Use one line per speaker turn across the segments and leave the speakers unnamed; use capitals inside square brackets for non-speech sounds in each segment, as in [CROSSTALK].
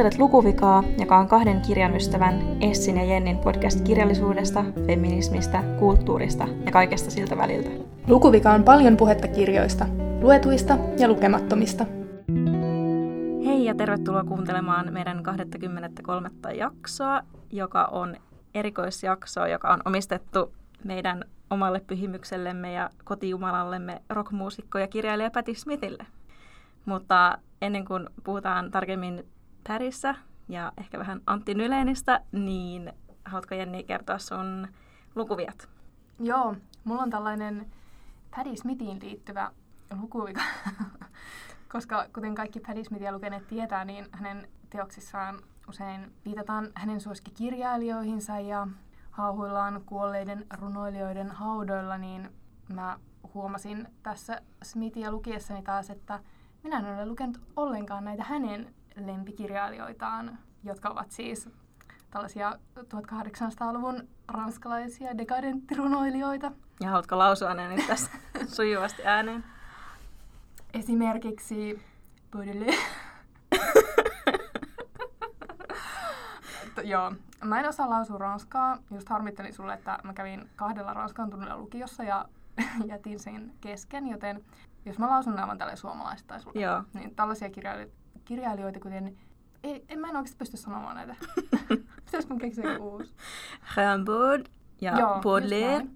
Kuuntelet Lukuvikaa, joka on kahden kirjan ystävän Essin ja Jennin podcast kirjallisuudesta, feminismistä, kulttuurista ja kaikesta siltä väliltä.
Lukuvika on paljon puhetta kirjoista, luetuista ja lukemattomista.
Hei ja tervetuloa kuuntelemaan meidän 23. jaksoa, joka on erikoisjakso, joka on omistettu meidän omalle pyhimyksellemme ja kotijumalallemme rockmuusikko ja kirjailija Patti Smithille. Mutta ennen kuin puhutaan tarkemmin Pärissä ja ehkä vähän Antti Nyleenistä, niin haluatko Jenni kertoa sun lukuviat?
Joo, mulla on tällainen Paddy Smithiin liittyvä lukuvika, [LAUGHS] koska kuten kaikki Paddy Smithia lukeneet tietää, niin hänen teoksissaan usein viitataan hänen suosikkikirjailijoihinsa ja hauhuillaan kuolleiden runoilijoiden haudoilla, niin mä huomasin tässä Smithia lukiessani taas, että minä en ole lukenut ollenkaan näitä hänen lempikirjailijoitaan, jotka ovat siis tällaisia 1800-luvun ranskalaisia dekadenttirunoilijoita.
Ja haluatko lausua ne nyt tässä [LAUGHS] sujuvasti ääneen?
Esimerkiksi Baudelaire. [LAUGHS] Joo, mä en osaa lausua ranskaa. Just harmittelin sulle, että mä kävin kahdella ranskan tunnilla lukiossa ja [LAUGHS] jätin sen kesken, joten jos mä lausun nämä tälle Joo. niin tällaisia kirjaili- kirjailijoita, kuten... Ei, en mä en oikeasti pysty sanomaan näitä. [LAUGHS] Pitäisikö mun keksiä uusi?
Rimbaud ja Joo, Baudelaire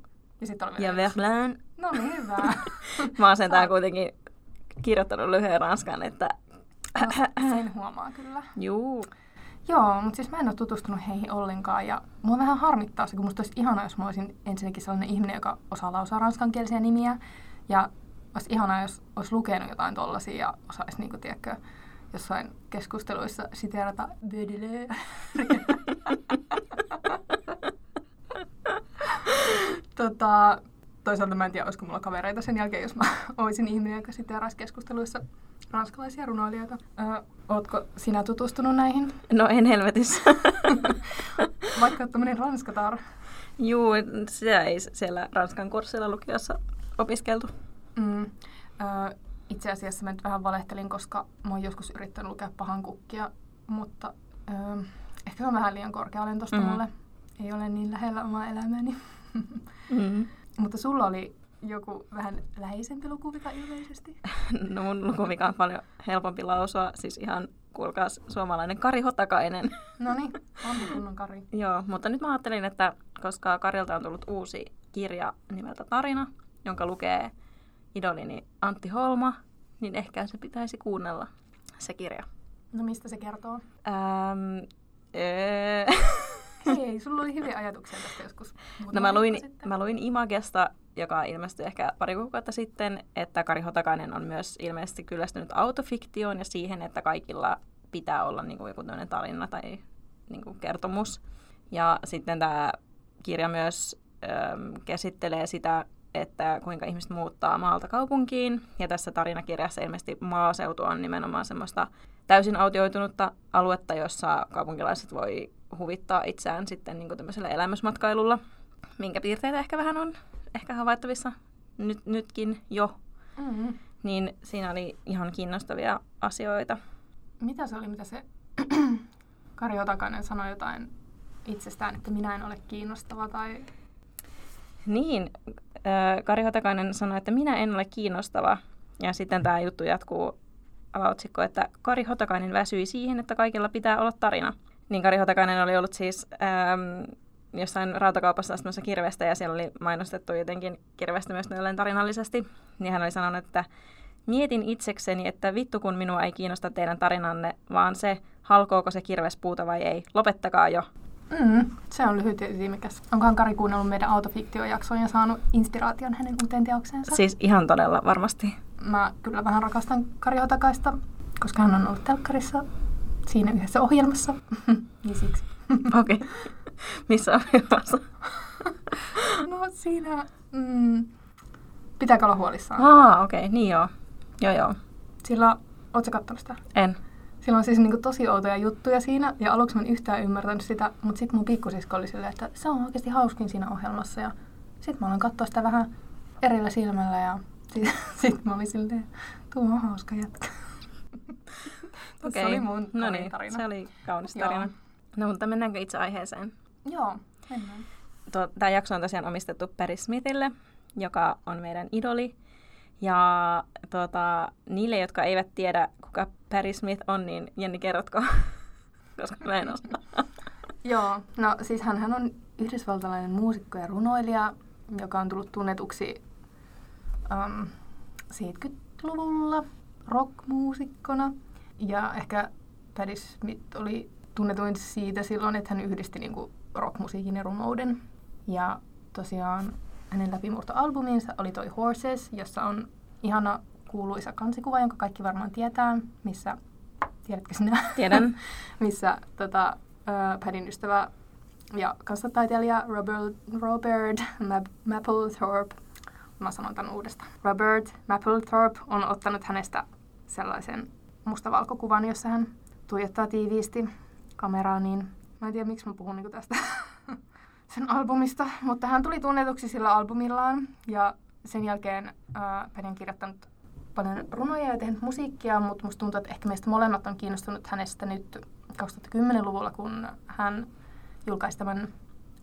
ja, sit ja Verlaine.
No niin, hyvä. [LAUGHS]
mä oon sentään kuitenkin kirjoittanut lyhyen ranskan, että...
no, sen huomaa kyllä.
Juu.
Joo, mutta siis mä en ole tutustunut heihin ollenkaan ja mua vähän harmittaa se, kun musta olisi ihanaa, jos mä olisin ensinnäkin sellainen ihminen, joka osaa lausua ranskankielisiä nimiä ja olisi ihanaa, jos olisi lukenut jotain tollasia ja osaisi, niin kuin, tiedätkö, jossain keskusteluissa siteerata Baudelaire. tota, toisaalta mä en tiedä, olisiko mulla kavereita sen jälkeen, jos mä [LAUGHS] olisin ihminen, joka siteeraisi keskusteluissa ranskalaisia runoilijoita. Öö, ootko sinä tutustunut näihin?
No en helvetissä. [LAUGHS]
Vaikka tämmöinen ranskatar.
Juu, sitä ei siellä Ranskan kurssilla lukiossa opiskeltu.
Mm. Öö, itse asiassa mä nyt vähän valehtelin, koska mä oon joskus yrittänyt lukea pahan kukkia, mutta öö, ehkä se on vähän liian korkealentoista mm. mulle. Ei ole niin lähellä omaa elämääni. mm. [LAUGHS] Mutta sulla oli joku vähän läheisempi lukuvika ilmeisesti? [LAUGHS]
No mun lukuvika on paljon helpompi lausua, siis ihan kuulkaas suomalainen Kari Hotakainen. [LAUGHS]
No niin, on kunnon Kari.
Joo, mutta nyt mä ajattelin, että koska Karilta on tullut uusi kirja nimeltä Tarina, jonka lukee idolini Antti Holma, niin ehkä se pitäisi kuunnella, se kirja.
No mistä se kertoo?
Ähm, öö.
Hei, sulla oli hyviä ajatuksia tästä joskus.
No mä luin, mä luin Imagesta, joka ilmestyi ehkä pari kuukautta sitten, että Kari Hotakainen on myös ilmeisesti kyllästynyt autofiktioon ja siihen, että kaikilla pitää olla niin kuin joku tarina tai niin kuin kertomus. Ja sitten tämä kirja myös ähm, käsittelee sitä, että kuinka ihmiset muuttaa maalta kaupunkiin. Ja tässä tarinakirjassa ilmeisesti maaseutu on nimenomaan semmoista täysin autioitunutta aluetta, jossa kaupunkilaiset voi huvittaa itseään sitten niin tämmöisellä elämysmatkailulla, minkä piirteitä ehkä vähän on ehkä havaittavissa nyt, nytkin jo. Mm-hmm. Niin siinä oli ihan kiinnostavia asioita.
Mitä se oli, mitä se [CLEARS THROAT] Kari Otakainen sanoi jotain itsestään, että minä en ole kiinnostava tai...
Niin, Kari Hotakainen sanoi, että minä en ole kiinnostava. Ja sitten tämä juttu jatkuu alaotsikko, että Kari Hotakainen väsyi siihen, että kaikilla pitää olla tarina. Niin Kari Hotakainen oli ollut siis ähm, jossain rautakaupassa astumassa kirvestä ja siellä oli mainostettu jotenkin kirvestä myös tarinallisesti. Niin hän oli sanonut, että mietin itsekseni, että vittu kun minua ei kiinnosta teidän tarinanne, vaan se, halkooko se kirves puuta vai ei. Lopettakaa jo.
Mm, se on lyhyt ja ytimekäs. Onkohan Kari kuunnellut meidän autofiktiojaksoon ja saanut inspiraation hänen uuteen teokseensa?
Siis ihan todella varmasti.
Mä kyllä vähän rakastan Kari Hotakaista, koska hän on ollut telkkarissa siinä yhdessä ohjelmassa. [LAUGHS] niin siksi. [LAUGHS]
Okei. Okay. Missä ohjelmassa? [LAUGHS]
no siinä... Mm, pitääkö olla huolissaan?
Aa, okei. Okay. Niin joo. Joo joo.
Sillä, ootko kattonut sitä?
En.
Sillä on siis niin kuin tosi outoja juttuja siinä, ja aluksi mä en yhtään ymmärtänyt sitä, mutta sitten mun pikkusisko oli silleen, että se on oikeasti hauskin siinä ohjelmassa, ja sitten mä aloin katsoa sitä vähän erillä silmällä, ja sitten [LAUGHS] sit mä olin silleen, tuo on hauska jätkä. [LAUGHS] Okay. Se oli mun
no niin, tarina. se oli kaunis tarina. Joo. No mutta mennäänkö itse aiheeseen?
Joo, mennään.
Tämä jakso on tosiaan omistettu Perry Smithille, joka on meidän idoli. Ja tuota, niille, jotka eivät tiedä, kuka Perry Smith on, niin Jenni, kerrotko? [LAUGHS] Koska mä en osaa. [LAUGHS]
Joo, no siis hän on yhdysvaltalainen muusikko ja runoilija, joka on tullut tunnetuksi um, 70-luvulla rockmuusikkona. Ja ehkä Paddy Smith oli tunnetuin siitä silloin, että hän yhdisti niinku rockmusiikin ja runouden. Ja tosiaan hänen läpimurtoalbuminsa oli toi Horses, jossa on ihana kuuluisa kansikuva, jonka kaikki varmaan tietää, missä, tiedätkö sinä?
Tiedän. [LAUGHS]
missä tota, uh, Paddyn ystävä ja kanssataiteilija Robert, Robert Mapplethorpe, mä sanon tämän uudestaan, Robert Mapplethorpe on ottanut hänestä sellaisen mustavalkokuvan, jossa hän tuijottaa tiiviisti kameraa, niin mä en tiedä miksi mä puhun niinku tästä [LAUGHS] sen albumista, mutta hän tuli tunnetuksi sillä albumillaan ja sen jälkeen äh, Penny on kirjoittanut paljon runoja ja tehnyt musiikkia, mutta musta tuntuu, että ehkä meistä molemmat on kiinnostunut hänestä nyt 2010-luvulla, kun hän julkaisi tämän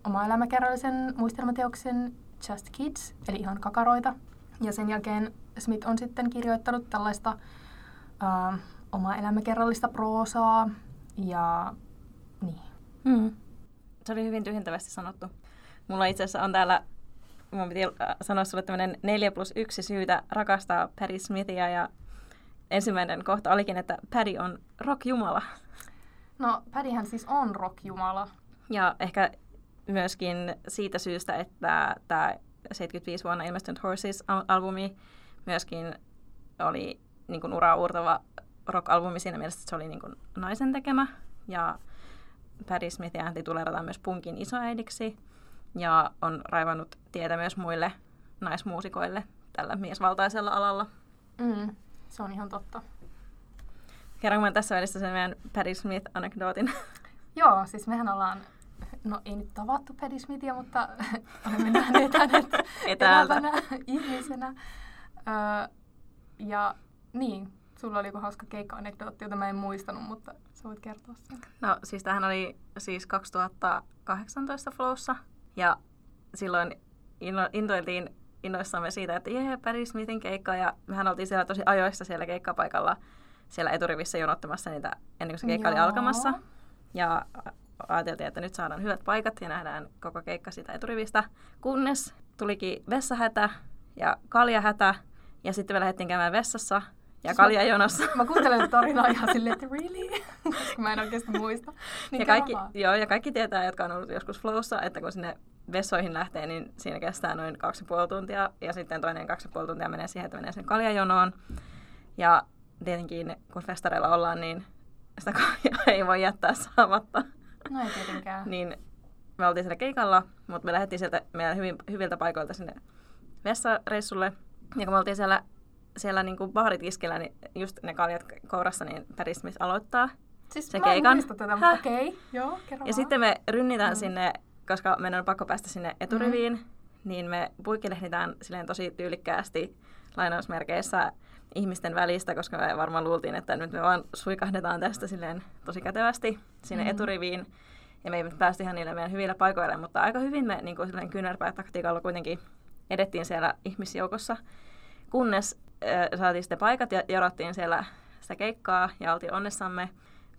oma elämäkerrallisen muistelmateoksen Just Kids, eli ihan kakaroita. Ja sen jälkeen Smith on sitten kirjoittanut tällaista uh, omaa elämäkerrallista proosaa ja niin.
Mm. Se oli hyvin tyhjentävästi sanottu. Mulla itse asiassa on täällä, mun piti sanoa sulle tämmöinen 4 plus 1 syytä rakastaa Paddy Smithia ja ensimmäinen kohta olikin, että Paddy on rock-jumala.
No, Paddyhän siis on rock-jumala.
Ja ehkä myöskin siitä syystä, että tämä 75 vuonna ilmestynyt Horses-albumi myöskin oli niin kuin uraa uurtava rock-albumi siinä mielessä, että se oli niin kuin naisen tekemä. Ja Patti Smithia tituleerataan myös punkin isoäidiksi ja on raivannut tietä myös muille naismuusikoille tällä miesvaltaisella alalla.
Mm, se on ihan totta.
Kerronko tässä välissä sen meidän Patti Smith-anekdootin? [LAUGHS]
Joo, siis mehän ollaan, no ei nyt tavattu Patti Smithia, mutta [LAUGHS] olemme nähneet hänet [LAUGHS] etäältä ihmisenä. Öö, ja niin, sulla oli joku hauska keikka-anekdootti, jota mä en muistanut, mutta sä voit kertoa sen.
No siis tähän oli siis 2018 Flowssa ja silloin inno, intoiltiin innoissamme siitä, että jee, Paris Smithin keikka ja mehän oltiin siellä tosi ajoissa siellä keikkapaikalla siellä eturivissä jonottamassa niitä ennen kuin se keikka Joo. oli alkamassa. Ja ajateltiin, että nyt saadaan hyvät paikat ja nähdään koko keikka sitä eturivistä. Kunnes tulikin vessahätä ja kaljahätä ja sitten me lähdettiin käymään vessassa ja kaljajonossa.
Mä, mä kuuntelen tarinaa ihan silleen, että really? [LAUGHS] Koska mä en oikeasti muista.
Niin ja, kaikki, joo, ja kaikki tietää, jotka on ollut joskus flowssa, että kun sinne vessoihin lähtee, niin siinä kestää noin kaksi puoli tuntia. Ja sitten toinen kaksi puoli tuntia menee siihen, että menee sen kaljajonoon. Ja tietenkin, kun festareilla ollaan, niin sitä [LAUGHS] kaljaa ei voi jättää saamatta.
No ei tietenkään.
niin me oltiin siellä keikalla, mutta me lähdettiin sieltä meidän hyvin, hyviltä paikoilta sinne vessareissulle. Ja kun me oltiin siellä siellä niin kuin baaritiskellä, niin just ne kaljat kourassa, niin Smith aloittaa
siis sen keikan. Siis tätä, mutta okei, okay. joo,
Ja vaan. sitten me rynnitään mm. sinne, koska meidän on pakko päästä sinne eturiviin, mm. niin me puikkilehditään silleen tosi tyylikkäästi lainausmerkeissä ihmisten välistä, koska me varmaan luultiin, että nyt me vaan suikahdetaan tästä silleen tosi kätevästi sinne mm. eturiviin. Ja me ei päästä ihan niille meidän hyvillä paikoille, mutta aika hyvin me niin kuin taktiikalla kuitenkin edettiin siellä ihmisjoukossa. Kunnes äh, saatiin sitten paikat ja jorottiin siellä sitä keikkaa ja oltiin onnessamme,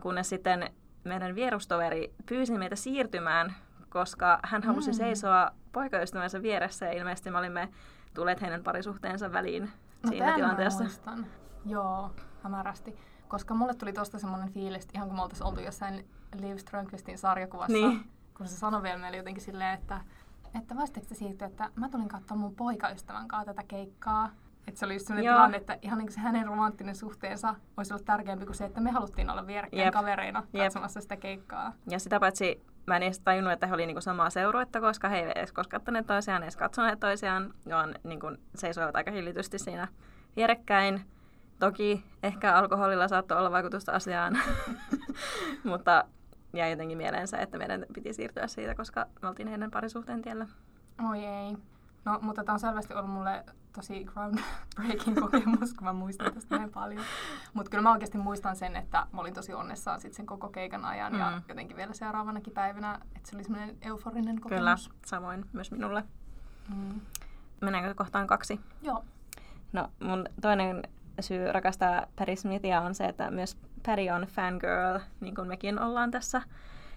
kunnes sitten meidän vierustoveri pyysi meitä siirtymään, koska hän halusi mm. seisoa poikaystävänsä vieressä ja ilmeisesti me olimme tulleet heidän parisuhteensa väliin no, siinä tilanteessa.
Muistan. Joo, hämärästi. Koska mulle tuli tosta semmoinen fiilis, ihan kun me oltaisiin oltu jossain Liv Strömqvistin sarjakuvassa, niin. kun se sanoi vielä meille jotenkin silleen, että että voisitteko te siirtyä, että mä tulin katsomaan mun poikaystävän kanssa tätä keikkaa. Että se oli just sellainen tilanne, että ihan niin kuin se hänen romanttinen suhteensa olisi ollut tärkeämpi kuin se, että me haluttiin olla vierekkäin Jep. kavereina katsomassa Jep. sitä keikkaa.
Ja sitä paitsi mä en edes tajunnut, että he olivat niinku samaa seuruetta, koska he eivät edes koskettaneet toisiaan, edes katsoneet toisiaan, vaan niinku seisoivat aika hillitysti siinä vierekkäin. Toki ehkä alkoholilla saattoi olla vaikutusta asiaan, [LAUGHS] mutta jäi jotenkin mieleensä, että meidän piti siirtyä siitä, koska me oltiin heidän parisuhteen tiellä.
Oi ei. No, mutta tämä on selvästi ollut mulle tosi groundbreaking kokemus, kun mä muistan tästä näin paljon. Mutta kyllä mä oikeasti muistan sen, että mä olin tosi onnessaan sit sen koko keikan ajan mm. ja jotenkin vielä seuraavanakin päivänä, että se oli semmoinen euforinen kokemus.
Kyllä, samoin myös minulle. Mm. Mennäänkö kohtaan kaksi?
Joo.
No mun toinen syy rakastaa Patti Smithia on se, että myös Patty on fangirl, niin kuin mekin ollaan tässä.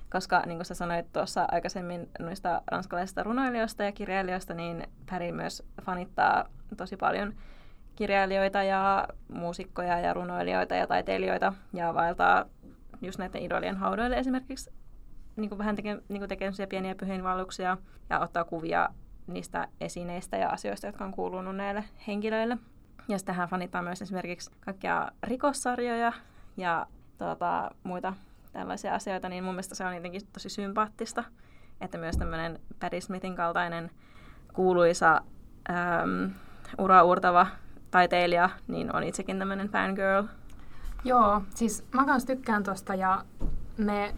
Koska niin kuin sä sanoit tuossa aikaisemmin noista ranskalaisista runoilijoista ja kirjailijoista, niin Patty myös fanittaa tosi paljon kirjailijoita ja muusikkoja ja runoilijoita ja taiteilijoita ja vaeltaa just näiden idolien haudoille esimerkiksi niin kuin vähän teke, niin kuin tekee pieniä pyhinvalluksia ja ottaa kuvia niistä esineistä ja asioista, jotka on kuulunut näille henkilöille. Ja sitten hän fanittaa myös esimerkiksi kaikkia rikossarjoja ja tuota, muita tällaisia asioita, niin mun mielestä se on jotenkin tosi sympaattista, että myös tämmöinen Patti Smithin kaltainen kuuluisa äm, ura-uurtava taiteilija, niin on itsekin tämmöinen fangirl.
Joo, siis mä kans tykkään tosta ja me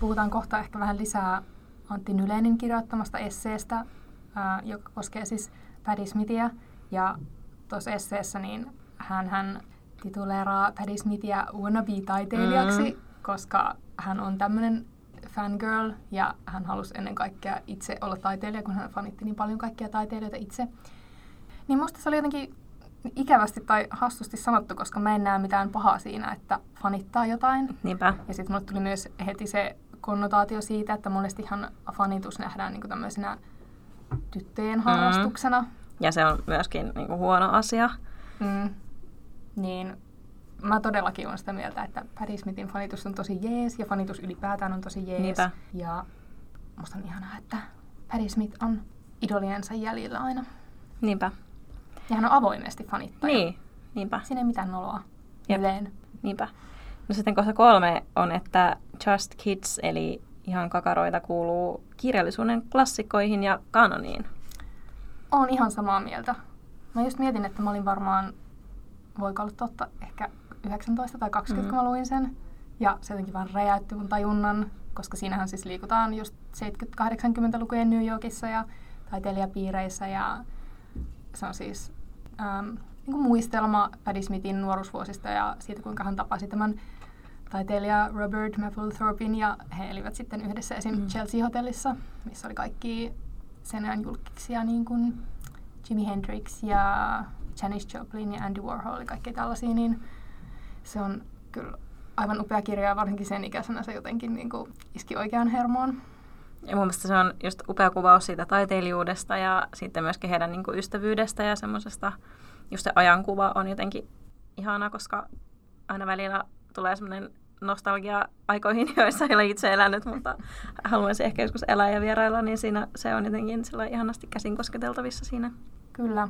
puhutaan kohta ehkä vähän lisää Antti Nylenin kirjoittamasta esseestä, ää, joka koskee siis Patti Smithia. Ja tuossa esseessä niin hän, hän tituleeraa Patti Smithia wannabe-taiteilijaksi, mm. koska hän on tämmöinen fangirl ja hän halusi ennen kaikkea itse olla taiteilija, kun hän fanitti niin paljon kaikkia taiteilijoita itse. Niin musta se oli jotenkin ikävästi tai hassusti sanottu, koska mä en näe mitään pahaa siinä, että fanittaa jotain.
Niinpä.
Ja sitten mulle tuli myös heti se konnotaatio siitä, että monestihan fanitus nähdään niin tämmöisenä tyttöjen mm. harrastuksena.
Ja se on myöskin niin kuin huono asia.
Mm. Niin mä todellakin olen sitä mieltä, että Patti Smithin fanitus on tosi jees ja fanitus ylipäätään on tosi jees.
Niinpä.
Ja musta on ihanaa, että Patti Smith on idoliensa jäljellä aina.
Niinpä.
Ja hän on avoimesti fanittaja.
Niin, niinpä.
Siinä ei mitään noloa. Yleen.
Niinpä. No sitten kohta kolme on, että Just Kids, eli ihan kakaroita, kuuluu kirjallisuuden klassikoihin ja kanoniin.
Olen ihan samaa mieltä. Mä just mietin, että mä olin varmaan, voiko olla totta, ehkä 19 tai 20, mm. kun mä luin sen. Ja se jotenkin vaan räjäytti mun tajunnan, koska siinähän siis liikutaan just 70-80-lukujen New Yorkissa ja taiteilijapiireissä ja se on siis ähm, niin kuin muistelma Paddy Smithin nuoruusvuosista ja siitä, kuinka hän tapasi tämän taiteilija Robert Mapplethorpin ja he elivät sitten yhdessä esim. Mm. Chelsea-hotellissa, missä oli kaikki sen ajan julkiksia niin kuin Jimi Hendrix ja Janis Joplin ja Andy Warhol ja kaikki tällaisia, niin se on kyllä aivan upea kirja ja varsinkin sen ikäisenä se jotenkin niin kuin iski oikeaan hermoon.
Ja mun mielestä se on just upea kuvaus siitä taiteilijuudesta ja sitten myöskin heidän niin kuin ystävyydestä ja semmoisesta, just se ajankuva on jotenkin ihana, koska aina välillä tulee semmoinen nostalgia aikoihin, [LAUGHS] joissa ei ole itse elänyt, mutta haluaisin ehkä joskus elää ja vierailla, niin siinä se on jotenkin ihanasti käsin kosketeltavissa siinä.
Kyllä.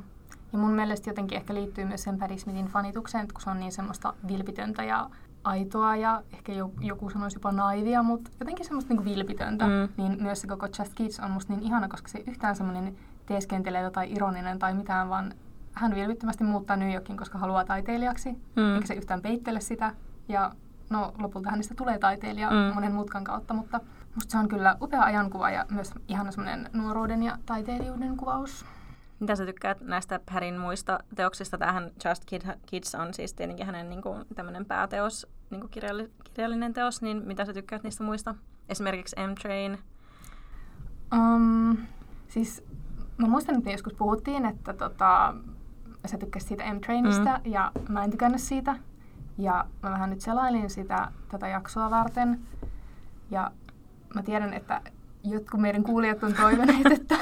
Ja mun mielestä jotenkin ehkä liittyy myös sen Patti fanitukseen, kun se on niin semmoista vilpitöntä ja aitoa ja ehkä joku sanoisi jopa naivia, mutta jotenkin semmoista niinku vilpitöntä, mm. niin myös se koko Just Kids on musta niin ihana, koska se ei yhtään semmoinen teeskentelevä tai ironinen tai mitään, vaan hän vilpittömästi muuttaa New Yorkin, koska haluaa taiteilijaksi, mm. eikä se yhtään peittele sitä. Ja no lopulta hänestä tulee taiteilija mm. monen mutkan kautta, mutta musta se on kyllä upea ajankuva ja myös ihana semmoinen nuoruuden ja taiteilijuuden kuvaus.
Mitä sä tykkäät näistä Pärin muista teoksista? Tämähän Just Kid, Kids on siis tietenkin hänen niin kuin, tämmöinen pääteos, niin kuin kirjalli, kirjallinen teos, niin mitä sä tykkäät niistä muista? Esimerkiksi M-Train.
Um, siis mä muistan, että joskus puhuttiin, että tota, sä tykkäsit siitä M-Trainista mm. ja mä en tykännyt siitä. Ja mä vähän nyt selailin sitä tätä jaksoa varten. Ja mä tiedän, että jotkut meidän kuulijat on toivoneet, [LAUGHS] että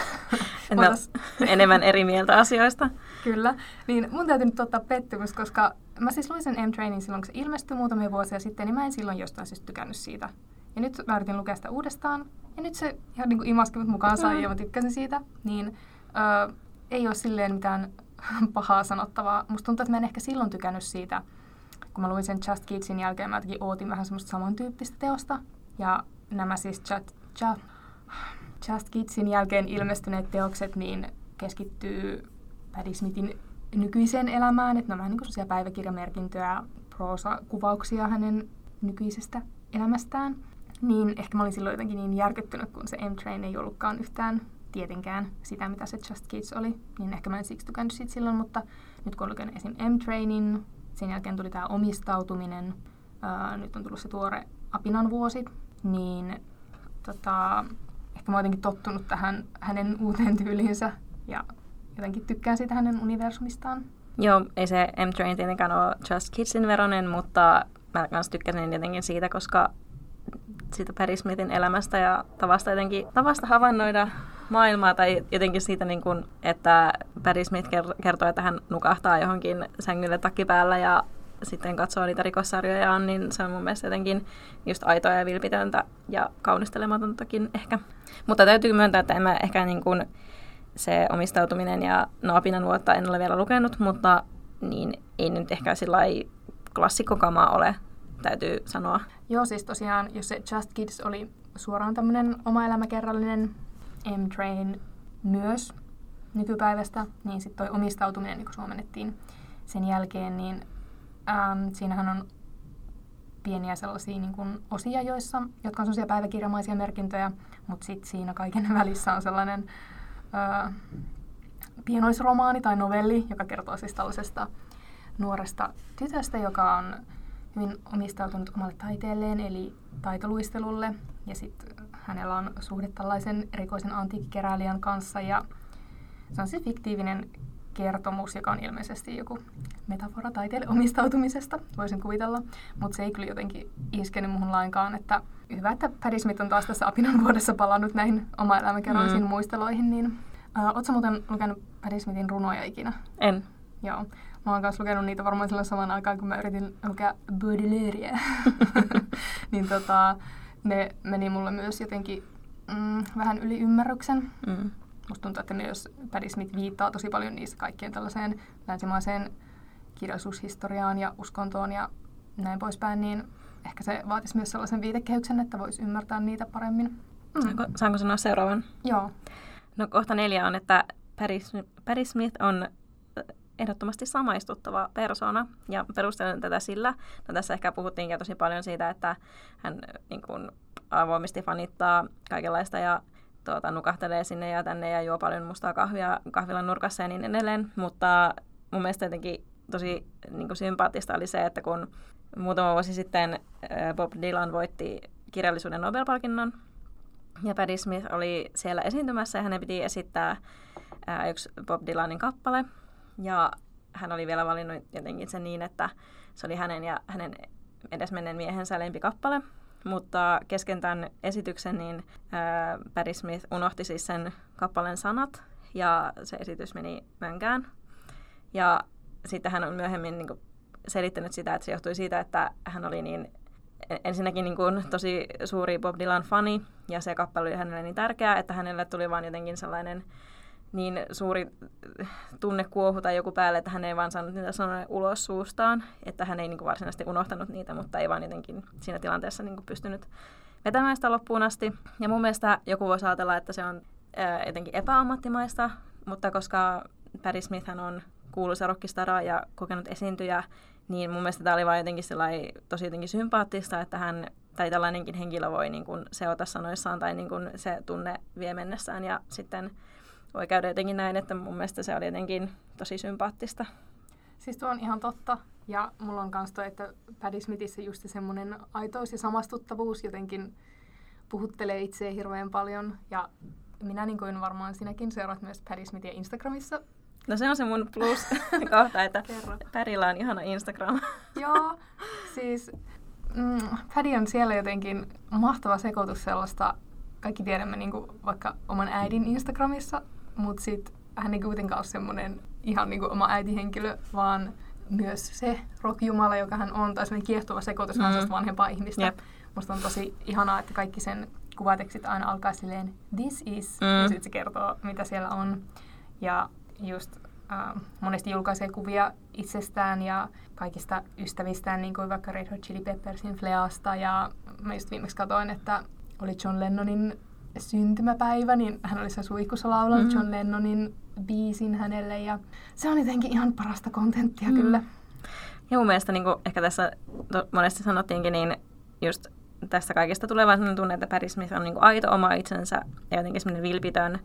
otas... enemmän eri mieltä asioista.
Kyllä. Niin mun täytyy nyt ottaa pettymys, koska mä siis luin sen M-Trainin silloin, kun se ilmestyi muutamia vuosia sitten, niin mä en silloin jostain siis tykännyt siitä. Ja nyt mä yritin lukea sitä uudestaan, ja nyt se ihan niin kuin imaski mut mukaansa, mm. ja mä tykkäsin siitä. Niin ö, ei ole silleen mitään [LAUGHS] pahaa sanottavaa. Musta tuntuu, että mä en ehkä silloin tykännyt siitä, kun mä luin sen Just Kidsin jälkeen, mä jotenkin ootin vähän semmoista samantyyppistä teosta. Ja nämä siis Just, Just, Just Kidsin jälkeen ilmestyneet teokset niin keskittyy Paddy Smithin nykyiseen elämään, että ne on vähän niin kuin päiväkirjamerkintöjä, proosa-kuvauksia hänen nykyisestä elämästään. Niin ehkä mä olin silloin jotenkin niin järkyttynyt, kun se M-Train ei ollutkaan yhtään tietenkään sitä, mitä se Just Kids oli, niin ehkä mä en siksi tykännyt siitä silloin, mutta nyt kun olen esim. M-Trainin, sen jälkeen tuli tämä omistautuminen, ää, nyt on tullut se tuore Apinan vuosi, niin tota, ehkä mä oon jotenkin tottunut tähän hänen uuteen tyyliinsä ja jotenkin tykkään siitä hänen universumistaan.
Joo, ei se M-Train tietenkään ole Just Kidsin veronen, mutta mä myös tykkäsin jotenkin siitä, koska siitä Perry Smithin elämästä ja tavasta jotenkin tavasta havainnoida maailmaa tai jotenkin siitä, niin kuin, että Perry Smith kertoo, että hän nukahtaa johonkin sängylle takkipäällä ja sitten katsoo niitä rikossarjoja, niin se on mun mielestä jotenkin just aitoa ja vilpitöntä ja kaunistelematontakin ehkä. Mutta täytyy myöntää, että en mä ehkä niin kuin se omistautuminen ja no Apinan vuotta en ole vielä lukenut, mutta niin ei nyt ehkä sillä klassikkokamaa ole, täytyy sanoa.
Joo, siis tosiaan, jos se Just Kids oli suoraan tämmöinen oma elämäkerrallinen M-Train myös nykypäivästä, niin sitten toi omistautuminen, niin kun suomennettiin sen jälkeen, niin ähm, siinähän on pieniä sellaisia niin kuin osia, joissa, jotka on sellaisia päiväkirjamaisia merkintöjä, mutta sitten siinä kaiken [LAUGHS] välissä on sellainen pienoisromaani tai novelli, joka kertoo siis tällaisesta nuoresta tytöstä, joka on hyvin omistautunut omalle taiteelleen, eli taitoluistelulle. Ja sitten hänellä on suhde tällaisen erikoisen antiikkikeräilijän kanssa. Ja se on siis fiktiivinen kertomus, joka on ilmeisesti joku metafora taiteelle omistautumisesta, voisin kuvitella. Mutta se ei kyllä jotenkin iskenyt muhun lainkaan, että hyvä, että Paddy Smith on taas tässä apinan vuodessa palannut näihin oma elämäkerrallisiin mm. muisteloihin. Niin, äh, Oletko muuten lukenut Paddy Smithin runoja ikinä?
En.
Joo. Mä oon kanssa lukenut niitä varmaan silloin samaan aikaan, kun mä yritin lukea Baudelairea. [LAUGHS] niin tota, ne meni mulle myös jotenkin mm, vähän yli ymmärryksen. Mm. Musta tuntuu, että jos Paddy Smith viittaa tosi paljon niissä kaikkeen tällaiseen länsimaiseen kirjallisuushistoriaan ja uskontoon ja näin poispäin, niin ehkä se vaatisi myös sellaisen viitekehyksen, että voisi ymmärtää niitä paremmin.
Mm. Saanko, saanko sanoa seuraavan?
Joo.
No kohta neljä on, että Paddy Smith on ehdottomasti samaistuttava persona ja perustelen tätä sillä, no tässä ehkä puhuttiinkin tosi paljon siitä, että hän niin kuin, avoimesti fanittaa kaikenlaista ja tuota, nukahtelee sinne ja tänne ja juo paljon mustaa kahvia kahvilan nurkassa ja niin edelleen, mutta mun mielestä jotenkin tosi niin kuin sympaattista oli se, että kun muutama vuosi sitten Bob Dylan voitti kirjallisuuden Nobel-palkinnon ja Patti Smith oli siellä esiintymässä ja hänen piti esittää ää, yksi Bob Dylanin kappale, ja hän oli vielä valinnut jotenkin sen niin, että se oli hänen ja hänen edesmenneen miehensä lempikappale. Mutta kesken tämän esityksen niin ää, Patti Smith unohti siis sen kappaleen sanat ja se esitys meni mönkään. Ja sitten hän on myöhemmin niin kuin, selittänyt sitä, että se johtui siitä, että hän oli niin ensinnäkin niin kuin, tosi suuri Bob Dylan fani ja se kappale oli hänelle niin tärkeä, että hänelle tuli vain jotenkin sellainen niin suuri tunnekuohu tai joku päälle, että hän ei vaan saanut niitä sanoja ulos suustaan, että hän ei niin kuin varsinaisesti unohtanut niitä, mutta ei vaan jotenkin siinä tilanteessa niin kuin pystynyt vetämään sitä loppuun asti. Ja mun mielestä joku voisi ajatella, että se on ää, jotenkin epäammattimaista, mutta koska Patti Smith on kuuluisa rockistara ja kokenut esiintyjä, niin mun mielestä tämä oli vaan jotenkin tosi jotenkin sympaattista, että hän tai tällainenkin henkilö voi niin kuin seota sanoissaan tai niin kuin se tunne vie mennessään ja sitten voi käydä jotenkin näin, että mun mielestä se oli jotenkin tosi sympaattista.
Siis tuo on ihan totta. Ja mulla on myös toi, että Paddy Smithissä just semmoinen aitous ja samastuttavuus jotenkin puhuttelee itseä hirveän paljon. Ja minä niin kuin varmaan sinäkin seuraat myös Paddy Smithia Instagramissa.
No se on se mun plus [LAUGHS] kohta, että Paddylla on ihana Instagram. [LAUGHS]
Joo, siis mm, Paddy on siellä jotenkin mahtava sekoitus sellaista, kaikki tiedämme niin kuin vaikka oman äidin Instagramissa mutta sitten hän ei kuitenkaan ole semmoinen ihan niin kuin oma äitihenkilö, vaan myös se rockjumala, joka hän on, tai semmoinen kiehtova sekoitus mm. vanhempaa ihmistä. Yep. Musta on tosi ihanaa, että kaikki sen kuvatekstit aina alkaa silleen this is, mm. ja sitten se kertoo, mitä siellä on. Ja just äh, monesti julkaisee kuvia itsestään ja kaikista ystävistään, niin kuin vaikka Red Hot Chili Peppersin Fleasta. Ja mä just viimeksi katsoin, että oli John Lennonin syntymäpäivä, niin hän oli se suihkussa laulanut mm-hmm. John Lennonin biisin hänelle ja se on jotenkin ihan parasta kontenttia mm. kyllä.
Ja mun mielestä niin kuin ehkä tässä monesti sanottiinkin, niin just tästä kaikesta tulee vaan sellainen tunne, että Paris Smith on niin kuin aito oma itsensä ja jotenkin semmoinen vilpitön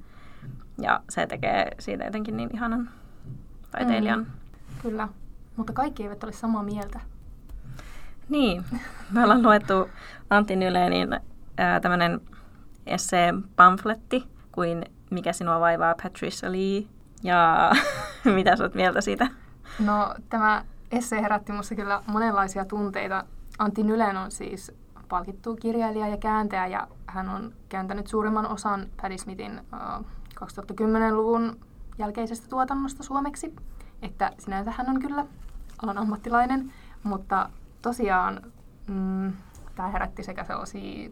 Ja se tekee siitä jotenkin niin ihanan taiteilijan. Mm.
Kyllä, mutta kaikki eivät ole samaa mieltä.
Niin, me ollaan luettu Antti Nyleenin tämmöinen essee-pamfletti kuin Mikä sinua vaivaa Patricia Lee. Ja [LAUGHS] mitä sä oot mieltä siitä?
No tämä essee herätti minussa kyllä monenlaisia tunteita. Antti Nylen on siis palkittu kirjailija ja kääntäjä ja hän on kääntänyt suurimman osan Paddy Smithin uh, 2010-luvun jälkeisestä tuotannosta suomeksi. Että sinänsä hän on kyllä alan ammattilainen, mutta tosiaan mm, tämä herätti sekä sellaisia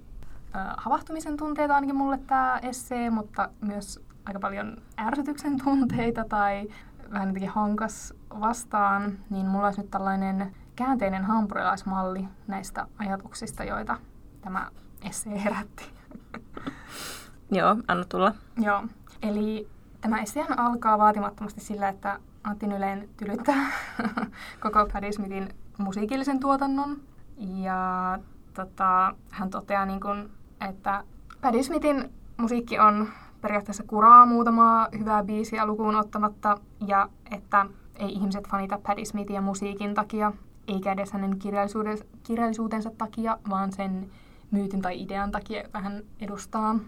havahtumisen tunteita ainakin mulle tämä essee, mutta myös aika paljon ärsytyksen [LAUGHS] tunteita tai vähän jotenkin hankas vastaan, niin mulla olisi nyt tällainen käänteinen hampurilaismalli näistä ajatuksista, joita tämä essee herätti. [LAUGHS]
Joo, anna tulla.
Joo, eli tämä esseehän alkaa vaatimattomasti sillä, että Antti Nyleen tylyttää [LAUGHS] koko Paddy Smithin musiikillisen tuotannon. Ja tota, hän toteaa, niin kun, että Paddy Smithin musiikki on periaatteessa kuraa muutamaa hyvää biisiä lukuun ottamatta, ja että ei ihmiset fanita Paddy Smithia musiikin takia, eikä edes hänen kirjallisuutensa takia, vaan sen myytin tai idean takia, jota hän edustaa.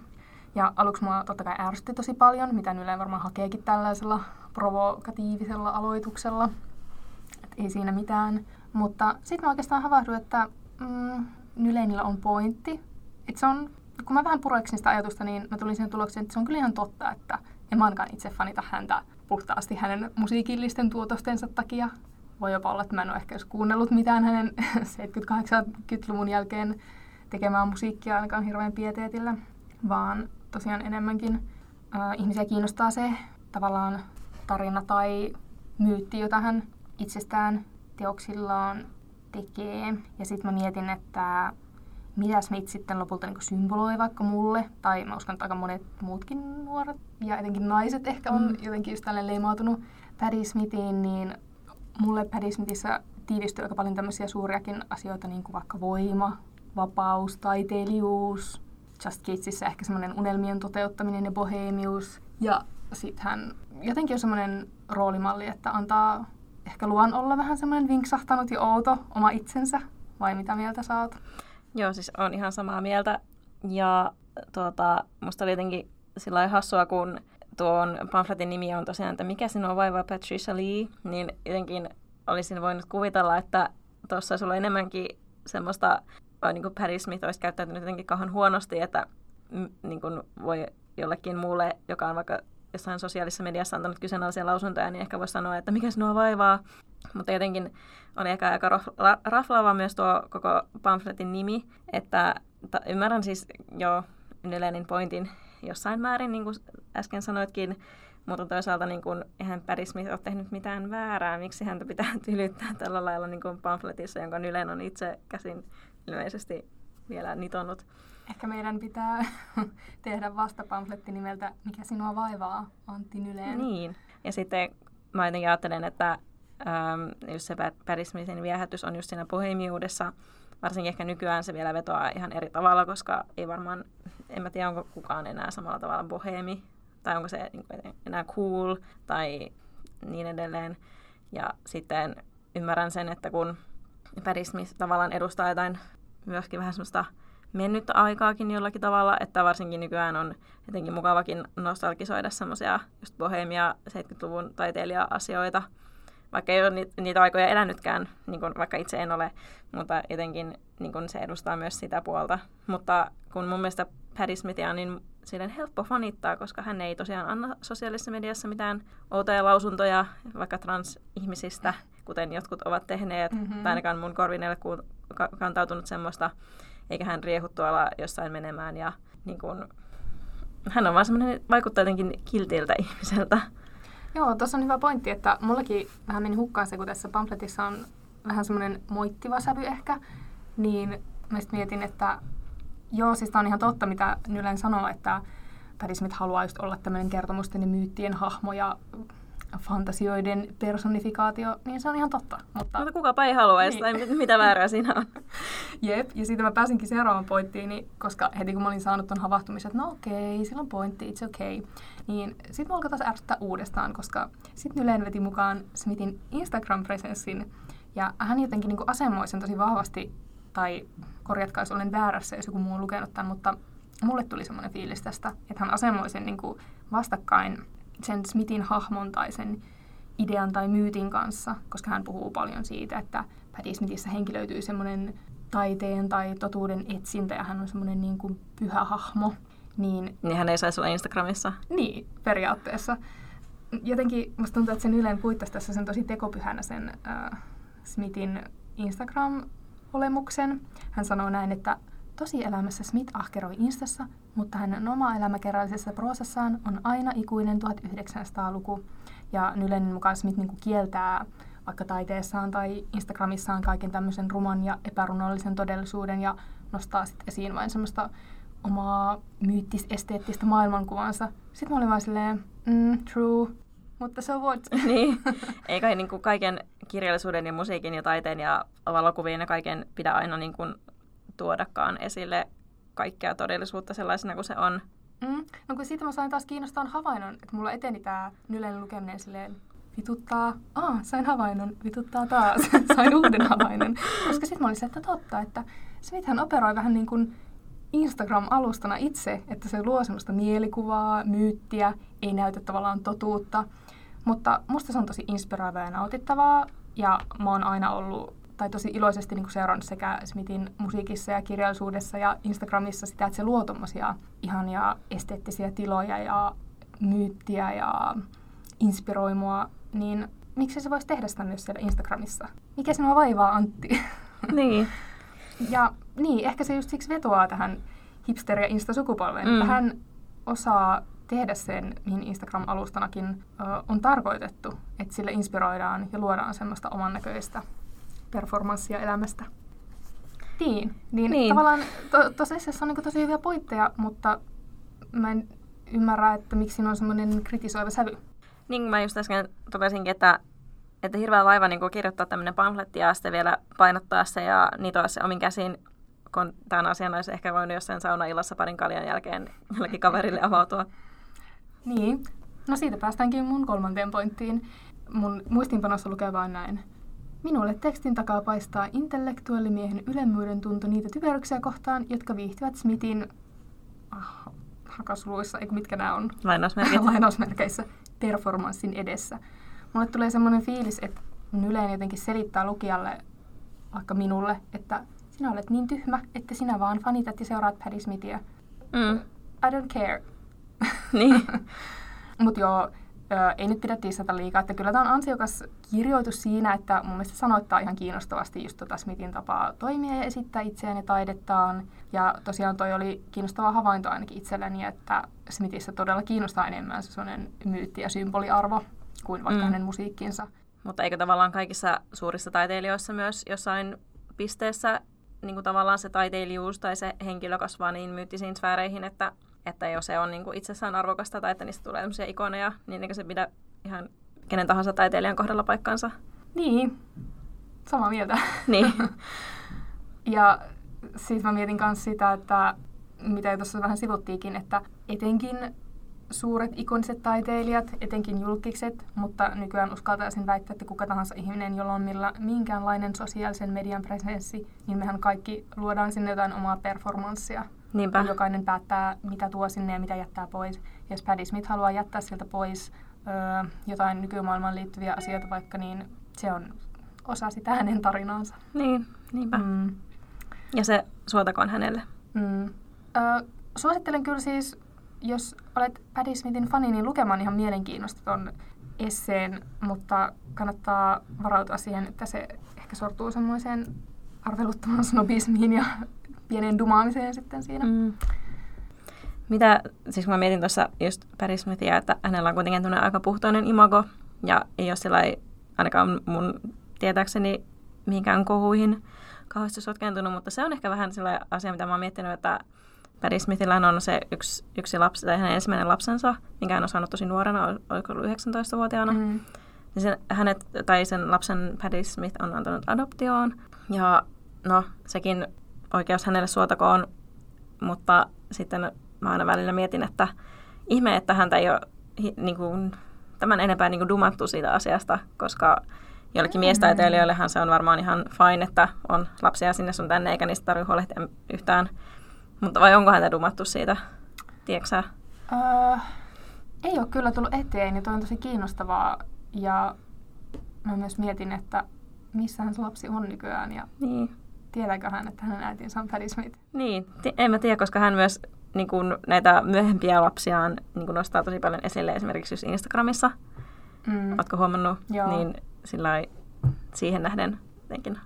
Ja aluksi mua totta kai ärsytti tosi paljon, mitä Yle varmaan hakeekin tällaisella provokatiivisella aloituksella. Et ei siinä mitään. Mutta sitten mä oikeastaan havahduin, että mm, Nylenillä on pointti. Et se on, kun mä vähän puroiksin sitä ajatusta, niin mä tulin siihen tulokseen, että se on kyllä ihan totta, että en mä ainakaan itse fanita häntä puhtaasti hänen musiikillisten tuotostensa takia. Voi jopa olla, että mä en ole ehkä edes kuunnellut mitään hänen [LAUGHS] 70-80-luvun jälkeen tekemää musiikkia ainakaan hirveän pieteetillä, vaan tosiaan enemmänkin äh, ihmisiä kiinnostaa se tavallaan tarina tai myytti, jota hän itsestään teoksillaan tekee. Ja sitten mä mietin, että mitä Smith sitten lopulta niin symboloi vaikka mulle, tai mä uskon, että aika monet muutkin nuoret ja etenkin naiset ehkä on mm. jotenkin just tälle leimautunut Paddy Smithiin, niin mulle Paddy Smithissä tiivistyy aika paljon tämmöisiä suuriakin asioita, niin kuin vaikka voima, vapaus, taiteilijuus, Just Keatsissä ehkä semmoinen unelmien toteuttaminen ja bohemius. Ja sitten hän jotenkin on semmoinen roolimalli, että antaa ehkä luvan olla vähän semmoinen vinksahtanut ja outo oma itsensä. Vai mitä mieltä saat?
Joo, siis on ihan samaa mieltä. Ja tuota, musta oli jotenkin sillä hassua, kun tuon pamfletin nimi on tosiaan, että mikä sinua vaivaa Patricia Lee, niin jotenkin olisin voinut kuvitella, että tuossa sulla enemmänkin semmoista, niin kuin Paris Smith olisi käyttäytynyt jotenkin kauhean huonosti, että niin kuin voi jollekin muulle, joka on vaikka jossain sosiaalisessa mediassa antanut kyseenalaisia lausuntoja, niin ehkä voisi sanoa, että mikä sinua vaivaa. Mutta jotenkin on ehkä aika raflaava myös tuo koko pamfletin nimi, että ta, ymmärrän siis jo Nylenin pointin jossain määrin, niin kuin äsken sanoitkin, mutta toisaalta niin kuin, eihän Paddy Smith ole tehnyt mitään väärää, miksi häntä pitää [LAUGHS] tylyttää tällä lailla niin kuin pamfletissa, jonka Nylen on itse käsin ilmeisesti vielä nitonut.
Ehkä meidän pitää [LAUGHS] tehdä vastapamfletti nimeltä Mikä sinua vaivaa, Antti Nyleen.
Niin, ja sitten mä jotenkin ajattelen, että ähm, just se Smithin viehätys on just siinä bohemiudessa, varsinkin ehkä nykyään se vielä vetoaa ihan eri tavalla, koska ei varmaan, en mä tiedä, onko kukaan enää samalla tavalla bohemi, tai onko se niin enää cool, tai niin edelleen. Ja sitten ymmärrän sen, että kun Smith tavallaan edustaa jotain myöskin vähän semmoista mennyttä aikaakin jollakin tavalla, että varsinkin nykyään on jotenkin mukavakin nostalgisoida semmoisia just bohemia 70-luvun taiteilija-asioita, vaikka ei ole niitä, niitä aikoja elänytkään, niin kuin vaikka itse en ole, mutta jotenkin niin kuin se edustaa myös sitä puolta. Mutta kun mun mielestä Paddy Smithia on niin silleen helppo fanittaa, koska hän ei tosiaan anna sosiaalisessa mediassa mitään outoja lausuntoja vaikka transihmisistä, kuten jotkut ovat tehneet, mm-hmm. tai ainakaan mun korvin ei ole kantautunut semmoista, eikä hän riehu tuolla jossain menemään ja niin kun, hän on vaan semmoinen, vaikuttaa jotenkin kiltiltä ihmiseltä.
Joo, tuossa on hyvä pointti, että mullakin vähän meni hukkaan se, kun tässä pamfletissa on vähän semmoinen moittiva sävy ehkä, niin mä mietin, että joo, siis on ihan totta, mitä Nylen sanoo, että Paddy Smith haluaa just olla tämmöinen kertomusten ja myyttien hahmo ja fantasioiden personifikaatio, niin se on ihan totta. Mutta,
mutta kukapa ei haluaisi, niin. tai mitä väärää siinä on. [LAUGHS]
Jep, ja siitä mä pääsinkin seuraavaan pointtiin, niin, koska heti kun mä olin saanut ton havahtumisen, että no okei, okay, sillä on pointti, it's okay, niin sit mä alkoi taas ärsyttää uudestaan, koska sit Nyleen veti mukaan Smithin Instagram-presenssin, ja hän jotenkin niin asemoi sen tosi vahvasti, tai korjatkaa, jos olen väärässä, jos joku muu on lukenut tämän, mutta mulle tuli semmoinen fiilis tästä, että hän asemoi sen niin vastakkain sen Smithin hahmon tai sen idean tai myytin kanssa, koska hän puhuu paljon siitä, että Paddy Smithissä henkilöityy semmoinen taiteen tai totuuden etsintä ja hän on semmoinen niin kuin pyhä hahmo. Niin,
niin hän ei saisi olla Instagramissa?
Niin, periaatteessa. Jotenkin musta tuntuu, että sen Ylen puittaisi tässä sen tosi tekopyhänä sen äh, Smithin Instagram-olemuksen. Hän sanoo näin, että Tosielämässä Smith ahkeroi Instassa, mutta hänen oma elämäkerrallisessa proosassaan on aina ikuinen 1900-luku. Ja Nylenin mukaan Smith niin kieltää vaikka taiteessaan tai Instagramissaan kaiken tämmöisen ruman ja epärunollisen todellisuuden ja nostaa sitten esiin vain semmoista omaa myyttis-esteettistä maailmankuvansa. Sitten mä olin vaan silleen, mm, true, mutta so what? [LAUGHS]
niin, [LAUGHS] ei kai niin kuin kaiken kirjallisuuden ja musiikin ja taiteen ja valokuvien ja kaiken pidä aina niin kuin tuodakaan esille kaikkea todellisuutta sellaisena kuin se on.
Mm. No kun siitä mä sain taas kiinnostavan havainnon, että mulla eteni tämä Nylen lukeminen silleen vituttaa, aa, sain havainnon, vituttaa taas, [LAUGHS] sain uuden havainnon. Koska sitten mä olin että totta, että Smithhän operoi vähän niin kuin Instagram-alustana itse, että se luo semmoista mielikuvaa, myyttiä, ei näytä tavallaan totuutta. Mutta musta se on tosi inspiroivaa ja nautittavaa, ja mä oon aina ollut tai tosi iloisesti niin seurannut sekä Smithin musiikissa ja kirjallisuudessa ja Instagramissa sitä, että se luo tommosia ihania esteettisiä tiloja ja myyttiä ja inspiroi mua, niin miksi se voisi tehdä sitä myös siellä Instagramissa? Mikä sinua vaivaa, Antti? [LAUGHS]
Niin.
ja niin, ehkä se just siksi vetoaa tähän hipster- ja insta-sukupolveen, mm. että hän osaa tehdä sen, mihin Instagram-alustanakin ö, on tarkoitettu, että sille inspiroidaan ja luodaan semmoista oman näköistä performanssia elämästä. Niin, niin, niin. tavallaan to, tosissaan on niin tosi hyviä pointteja, mutta mä en ymmärrä, että miksi siinä on semmoinen kritisoiva sävy.
Niin kuin mä just äsken totesinkin, että, että hirveä vaiva niin kirjoittaa tämmöinen pamfletti ja sitten vielä painottaa se ja nitoa se omin käsin, kun tämän asian olisi ehkä voinut jossain saunaillassa parin kaljan jälkeen jollekin kaverille avautua.
Niin. No siitä päästäänkin mun kolmanteen pointtiin. Mun muistinpanossa lukee vain näin. Minulle tekstin takaa paistaa intellektuellimiehen ylemmyyden tunto niitä typeryksiä kohtaan, jotka viihtyvät Smithin ah, hakasluissa, eikö mitkä nämä on? [LAUGHS] Lainausmerkeissä. Performanssin edessä. Mulle tulee semmoinen fiilis, että Yleen jotenkin selittää lukijalle, vaikka minulle, että sinä olet niin tyhmä, että sinä vaan fanitat ja seuraat Paddy Smithia. Mm. I don't care.
Niin. [LAUGHS]
Mutta joo, Öö, ei nyt pidä tissata liikaa, että kyllä tämä on ansiokas kirjoitus siinä, että mun mielestä sanoittaa ihan kiinnostavasti just tota Smithin tapaa toimia ja esittää itseään ja taidettaan. Ja tosiaan toi oli kiinnostava havainto ainakin itselleni, että Smithissä todella kiinnostaa enemmän se sellainen myytti- ja symboliarvo kuin vaikka mm. hänen musiikkinsa.
Mutta eikö tavallaan kaikissa suurissa taiteilijoissa myös jossain pisteessä niin kuin tavallaan se taiteilijuus tai se henkilö kasvaa niin myyttisiin sfääreihin, että että jos se on niin kuin itsessään arvokasta tai että niistä tulee sellaisia ikoneja, niin eikö se pidä ihan kenen tahansa taiteilijan kohdalla paikkansa?
Niin, samaa mieltä.
Niin. [LAUGHS]
ja siis mä mietin myös sitä, että mitä tuossa vähän sivuttiinkin, että etenkin suuret ikoniset taiteilijat, etenkin julkikset, mutta nykyään uskaltaisin väittää, että kuka tahansa ihminen, jolla on millä, minkäänlainen sosiaalisen median presenssi, niin mehän kaikki luodaan sinne jotain omaa performanssia.
Niinpä.
Jokainen päättää, mitä tuo sinne ja mitä jättää pois. Jos Paddy Smith haluaa jättää sieltä pois öö, jotain nykymaailmaan liittyviä asioita vaikka, niin se on osa sitä hänen tarinaansa.
Niin, niinpä. Mm. Ja se suotakoon hänelle.
Mm. Öö, suosittelen kyllä siis, jos olet Paddy Smithin fani, niin lukemaan ihan mielenkiinnosta ton esseen, mutta kannattaa varautua siihen, että se ehkä sortuu semmoiseen arveluttoman snobismiin ja pienen dumaamiseen sitten siinä. Mm.
Mitä, siis kun mä mietin tuossa just Paris Smithia, että hänellä on kuitenkin aika puhtoinen imago, ja ei ole sillä ainakaan mun tietääkseni mihinkään kohuihin kauheasti sotkentunut, mutta se on ehkä vähän sellainen asia, mitä mä oon miettinyt, että Paddy Smithillähän on se yksi, yksi lapsi, tai hänen ensimmäinen lapsensa, minkä hän on saanut tosi nuorena, oliko ollut 19-vuotiaana. Mm. Niin sen, hänet, tai sen lapsen Paddy Smith on antanut adoptioon. Ja no, sekin oikeus hänelle suotakoon, mutta sitten mä aina välillä mietin, että ihme, että häntä ei ole niin kuin, tämän enempää niin kuin dumattu siitä asiasta, koska jollekin mm. miestaiteilijoillehan se on varmaan ihan fine, että on lapsia sinne sun tänne, eikä niistä tarvitse huolehtia yhtään. Mutta vai onko häntä dumattu siitä, tiedätkö
uh, ei ole kyllä tullut eteen, ja toi on tosi kiinnostavaa. Ja mä myös mietin, että missähän se lapsi on nykyään, ja niin. Tietääkö hän, että hänen äitinsä on Paddy Smith?
Niin, en mä tiedä, koska hän myös niin kun näitä myöhempiä lapsiaan niin kun nostaa tosi paljon esille esimerkiksi just Instagramissa. Mm. Oletko huomannut? Joo. Niin sillä siihen nähden jotenkin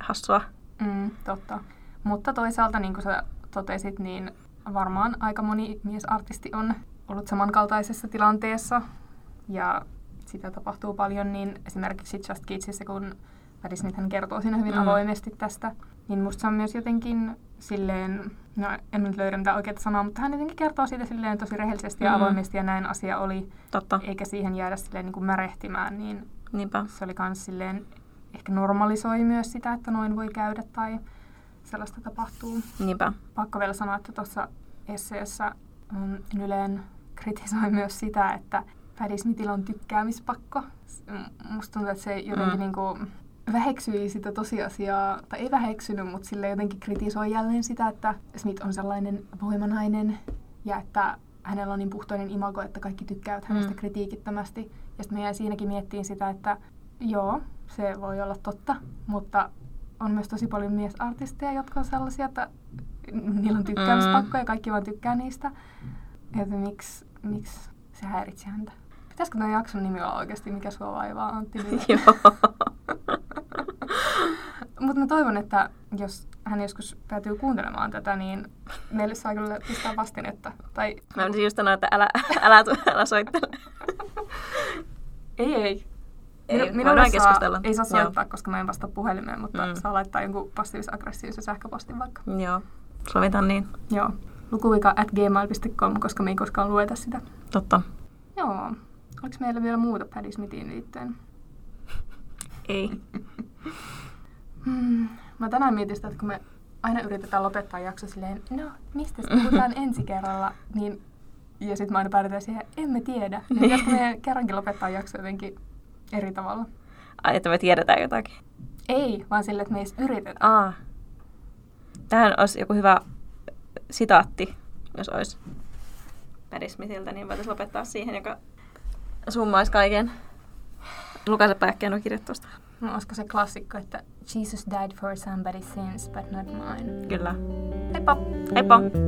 hassua.
Mm, totta. Mutta toisaalta, niin kuin sä totesit, niin varmaan aika moni miesartisti on ollut samankaltaisessa tilanteessa. Ja sitä tapahtuu paljon, niin esimerkiksi Just Kidsissä, kun Smith hän kertoo siinä hyvin mm. avoimesti tästä, niin musta se on myös jotenkin silleen, no en nyt löydä mitään oikeaa sanaa, mutta hän jotenkin kertoo siitä silleen tosi rehellisesti ja mm. avoimesti ja näin asia oli.
Totta.
Eikä siihen jäädä silleen niin kuin märehtimään, niin
Niinpä.
se oli kans silleen, ehkä normalisoi myös sitä, että noin voi käydä tai sellaista tapahtuu.
Niinpä.
Pakko vielä sanoa, että tuossa esseessä um, Yleen kritisoi myös sitä, että Paddy Smithillä on tykkäämispakko. Musta tuntuu, että se jotenkin mm. niinku väheksyi sitä tosiasiaa, tai ei väheksynyt, mutta sille jotenkin kritisoi jälleen sitä, että Smith on sellainen voimanainen ja että hänellä on niin puhtoinen imago, että kaikki tykkäävät hänestä mm. kritiikittömästi. Ja sitten me jäin siinäkin miettiin sitä, että joo, se voi olla totta, mutta on myös tosi paljon miesartisteja, jotka on sellaisia, että niillä on tykkäämispakko ja kaikki vaan tykkää niistä. Että miksi, miksi se häiritsi häntä? Pitäisikö tämän jakson nimi olla oikeasti Mikä sua vaivaa, Antti [LAUGHS]
Joo.
Mutta mä toivon, että jos hän joskus päätyy kuuntelemaan tätä, niin meille saa kyllä pistää vastinetta. Tai...
Mä olisin just sanoa, että älä, älä, älä soittele. [LAUGHS]
ei, ei. Ei,
Minulle saa,
ei saa soittaa, Joo. koska mä en vastaa puhelimeen, mutta mm. saa laittaa jonkun passiivis-aggressiivisen sähköpostin vaikka.
Joo, sovitaan niin.
Joo, lukuvika at gmail.com, koska me ei koskaan lueta sitä.
Totta.
Joo. Oliko meillä vielä muuta Paddy Smithiin liittyen?
Ei. [LAUGHS]
hmm. Mä tänään mietin sitä, että kun me aina yritetään lopettaa jakso silleen, no, mistä [LAUGHS] puhutaan ensi kerralla, niin ja sitten mä aina päädytään siihen, emme tiedä. Niin pitäisikö meidän kerrankin lopettaa jakso jotenkin eri tavalla?
Ai, että me tiedetään jotakin?
Ei, vaan sille, että me edes yritetään.
Aa. Tähän olisi joku hyvä sitaatti, jos olisi Smithiltä, niin voitaisiin lopettaa siihen, joka summaisi kaiken. Lukasepa äkkiä nuo kirjoitusta.
No, olisiko se klassikko, että Jesus died for somebody's sins, but not mine.
Kyllä. Heippa!
Heippa!
Heippa.